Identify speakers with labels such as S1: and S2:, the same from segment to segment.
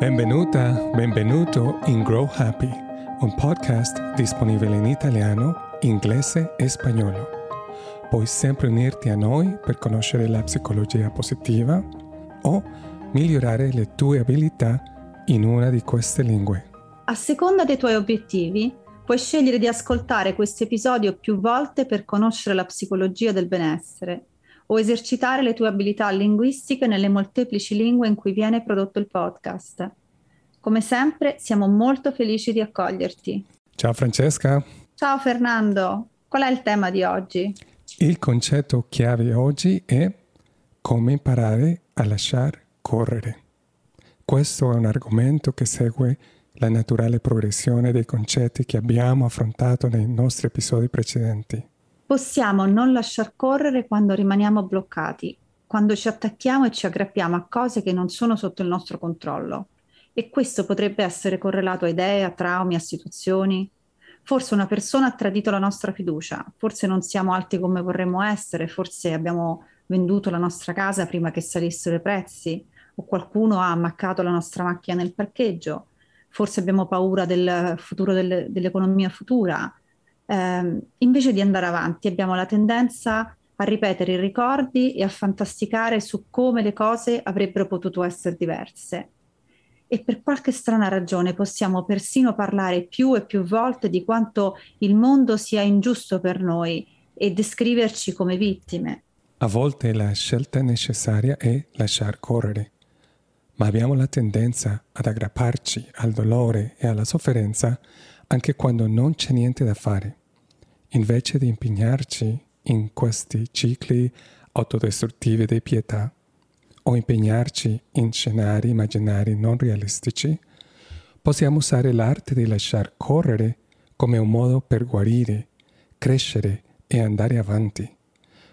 S1: Benvenuta, benvenuto in Grow Happy, un podcast disponibile in italiano, inglese e spagnolo. Puoi sempre unirti a noi per conoscere la psicologia positiva o migliorare le tue abilità in una di queste lingue.
S2: A seconda dei tuoi obiettivi, puoi scegliere di ascoltare questo episodio più volte per conoscere la psicologia del benessere o esercitare le tue abilità linguistiche nelle molteplici lingue in cui viene prodotto il podcast. Come sempre, siamo molto felici di accoglierti.
S1: Ciao Francesca.
S2: Ciao Fernando. Qual è il tema di oggi?
S1: Il concetto chiave oggi è come imparare a lasciare correre. Questo è un argomento che segue la naturale progressione dei concetti che abbiamo affrontato nei nostri episodi precedenti.
S2: Possiamo non lasciar correre quando rimaniamo bloccati, quando ci attacchiamo e ci aggrappiamo a cose che non sono sotto il nostro controllo. E questo potrebbe essere correlato a idee, a traumi, a situazioni. Forse una persona ha tradito la nostra fiducia, forse non siamo alti come vorremmo essere, forse abbiamo venduto la nostra casa prima che salissero i prezzi, o qualcuno ha ammaccato la nostra macchina nel parcheggio, forse abbiamo paura del futuro del, dell'economia futura, eh, invece di andare avanti abbiamo la tendenza a ripetere i ricordi e a fantasticare su come le cose avrebbero potuto essere diverse. E per qualche strana ragione possiamo persino parlare più e più volte di quanto il mondo sia ingiusto per noi e descriverci come vittime.
S1: A volte la scelta necessaria è lasciar correre, ma abbiamo la tendenza ad aggrapparci al dolore e alla sofferenza anche quando non c'è niente da fare invece di impegnarci in questi cicli autodistruttivi di pietà o impegnarci in scenari immaginari non realistici, possiamo usare l'arte di lasciar correre come un modo per guarire, crescere e andare avanti.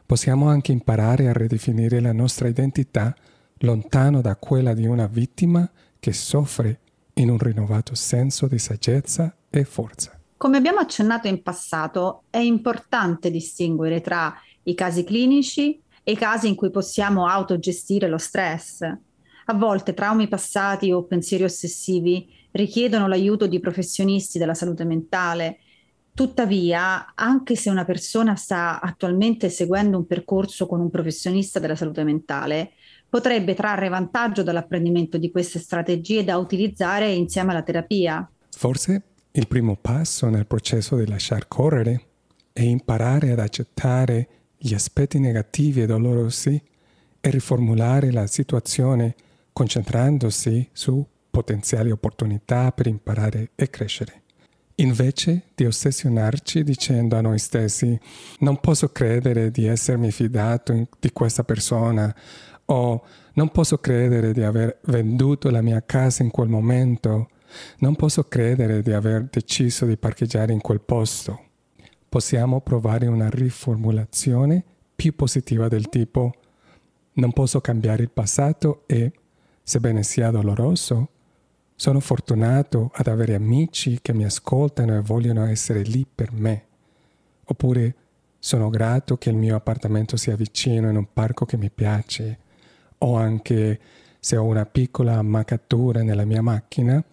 S1: Possiamo anche imparare a ridefinire la nostra identità lontano da quella di una vittima che soffre in un rinnovato senso di saggezza e forza.
S2: Come abbiamo accennato in passato, è importante distinguere tra i casi clinici e i casi in cui possiamo autogestire lo stress. A volte traumi passati o pensieri ossessivi richiedono l'aiuto di professionisti della salute mentale. Tuttavia, anche se una persona sta attualmente seguendo un percorso con un professionista della salute mentale, potrebbe trarre vantaggio dall'apprendimento di queste strategie da utilizzare insieme alla terapia.
S1: Forse il primo passo nel processo di lasciar correre è imparare ad accettare gli aspetti negativi e dolorosi e riformulare la situazione concentrandosi su potenziali opportunità per imparare e crescere. Invece di ossessionarci dicendo a noi stessi non posso credere di essermi fidato di questa persona o non posso credere di aver venduto la mia casa in quel momento non posso credere di aver deciso di parcheggiare in quel posto. Possiamo provare una riformulazione più positiva del tipo non posso cambiare il passato e, sebbene sia doloroso, sono fortunato ad avere amici che mi ascoltano e vogliono essere lì per me. Oppure sono grato che il mio appartamento sia vicino in un parco che mi piace. O anche se ho una piccola ammaccatura nella mia macchina,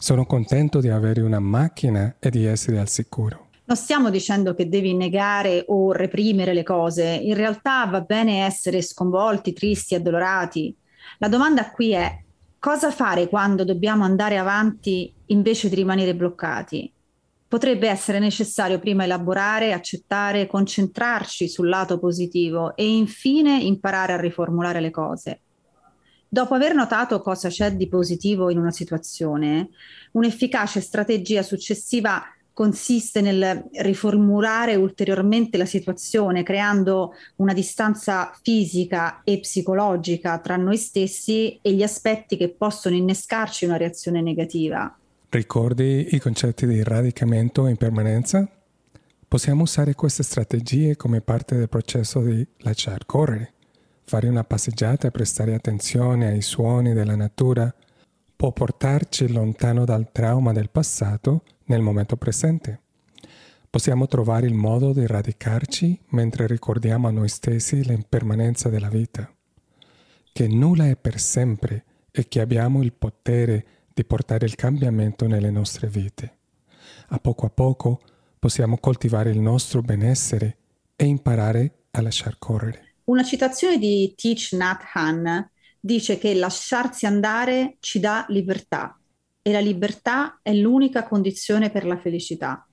S1: sono contento di avere una macchina e di essere al sicuro.
S2: Non stiamo dicendo che devi negare o reprimere le cose, in realtà va bene essere sconvolti, tristi, addolorati. La domanda qui è cosa fare quando dobbiamo andare avanti invece di rimanere bloccati? Potrebbe essere necessario prima elaborare, accettare, concentrarci sul lato positivo e infine imparare a riformulare le cose. Dopo aver notato cosa c'è di positivo in una situazione, un'efficace strategia successiva consiste nel riformulare ulteriormente la situazione, creando una distanza fisica e psicologica tra noi stessi e gli aspetti che possono innescarci una reazione negativa.
S1: Ricordi i concetti di radicamento e impermanenza? Possiamo usare queste strategie come parte del processo di lasciar correre. Fare una passeggiata e prestare attenzione ai suoni della natura può portarci lontano dal trauma del passato nel momento presente. Possiamo trovare il modo di radicarci mentre ricordiamo a noi stessi l'impermanenza della vita, che nulla è per sempre e che abbiamo il potere di portare il cambiamento nelle nostre vite. A poco a poco possiamo coltivare il nostro benessere e imparare a lasciar correre.
S2: Una citazione di Teach Nat Han dice che lasciarsi andare ci dà libertà e la libertà è l'unica condizione per la felicità.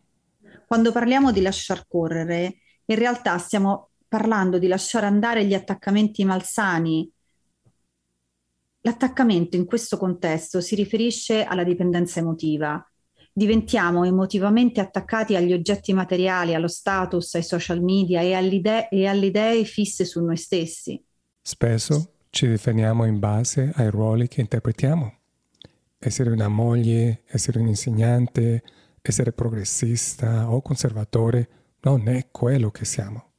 S2: Quando parliamo di lasciar correre, in realtà stiamo parlando di lasciare andare gli attaccamenti malsani. L'attaccamento in questo contesto si riferisce alla dipendenza emotiva. Diventiamo emotivamente attaccati agli oggetti materiali, allo status, ai social media e alle, idee, e alle idee fisse su noi stessi.
S1: Spesso ci definiamo in base ai ruoli che interpretiamo. Essere una moglie, essere un insegnante, essere progressista o conservatore non è quello che siamo.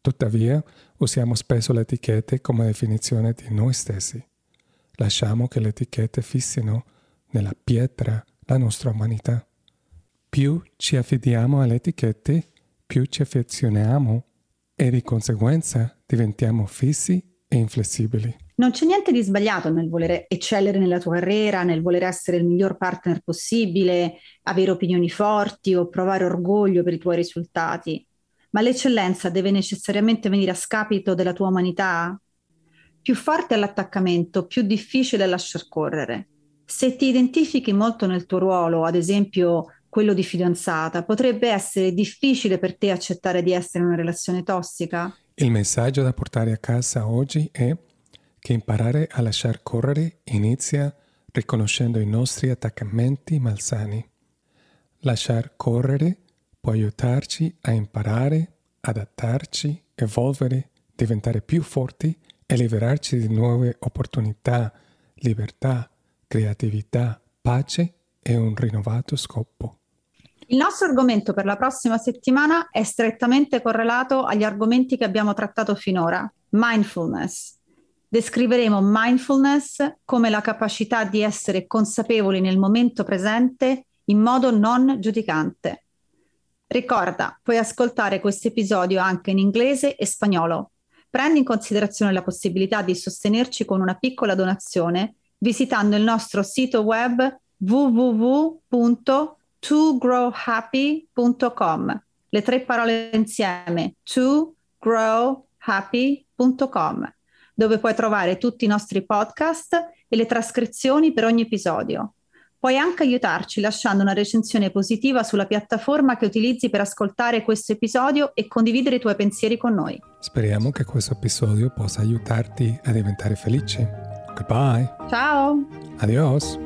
S1: Tuttavia, usiamo spesso le etichette come definizione di noi stessi. Lasciamo che le etichette fissino nella pietra la nostra umanità. Più ci affidiamo alle etichette, più ci affezioniamo e di conseguenza diventiamo fissi e inflessibili.
S2: Non c'è niente di sbagliato nel volere eccellere nella tua carriera, nel voler essere il miglior partner possibile, avere opinioni forti o provare orgoglio per i tuoi risultati ma l'eccellenza deve necessariamente venire a scapito della tua umanità? Più forte è l'attaccamento, più difficile è lasciar correre. Se ti identifichi molto nel tuo ruolo, ad esempio quello di fidanzata, potrebbe essere difficile per te accettare di essere in una relazione tossica?
S1: Il messaggio da portare a casa oggi è che imparare a lasciar correre inizia riconoscendo i nostri attaccamenti malsani. Lasciar correre può aiutarci a imparare, adattarci, evolvere, diventare più forti e liberarci di nuove opportunità, libertà, creatività, pace e un rinnovato scopo.
S2: Il nostro argomento per la prossima settimana è strettamente correlato agli argomenti che abbiamo trattato finora, mindfulness. Descriveremo mindfulness come la capacità di essere consapevoli nel momento presente in modo non giudicante. Ricorda, puoi ascoltare questo episodio anche in inglese e spagnolo. Prendi in considerazione la possibilità di sostenerci con una piccola donazione visitando il nostro sito web www.togrowhappy.com. Le tre parole insieme, togrowhappy.com, dove puoi trovare tutti i nostri podcast e le trascrizioni per ogni episodio. Puoi anche aiutarci lasciando una recensione positiva sulla piattaforma che utilizzi per ascoltare questo episodio e condividere i tuoi pensieri con noi.
S1: Speriamo che questo episodio possa aiutarti a diventare felice. Goodbye.
S2: Ciao.
S1: Adios.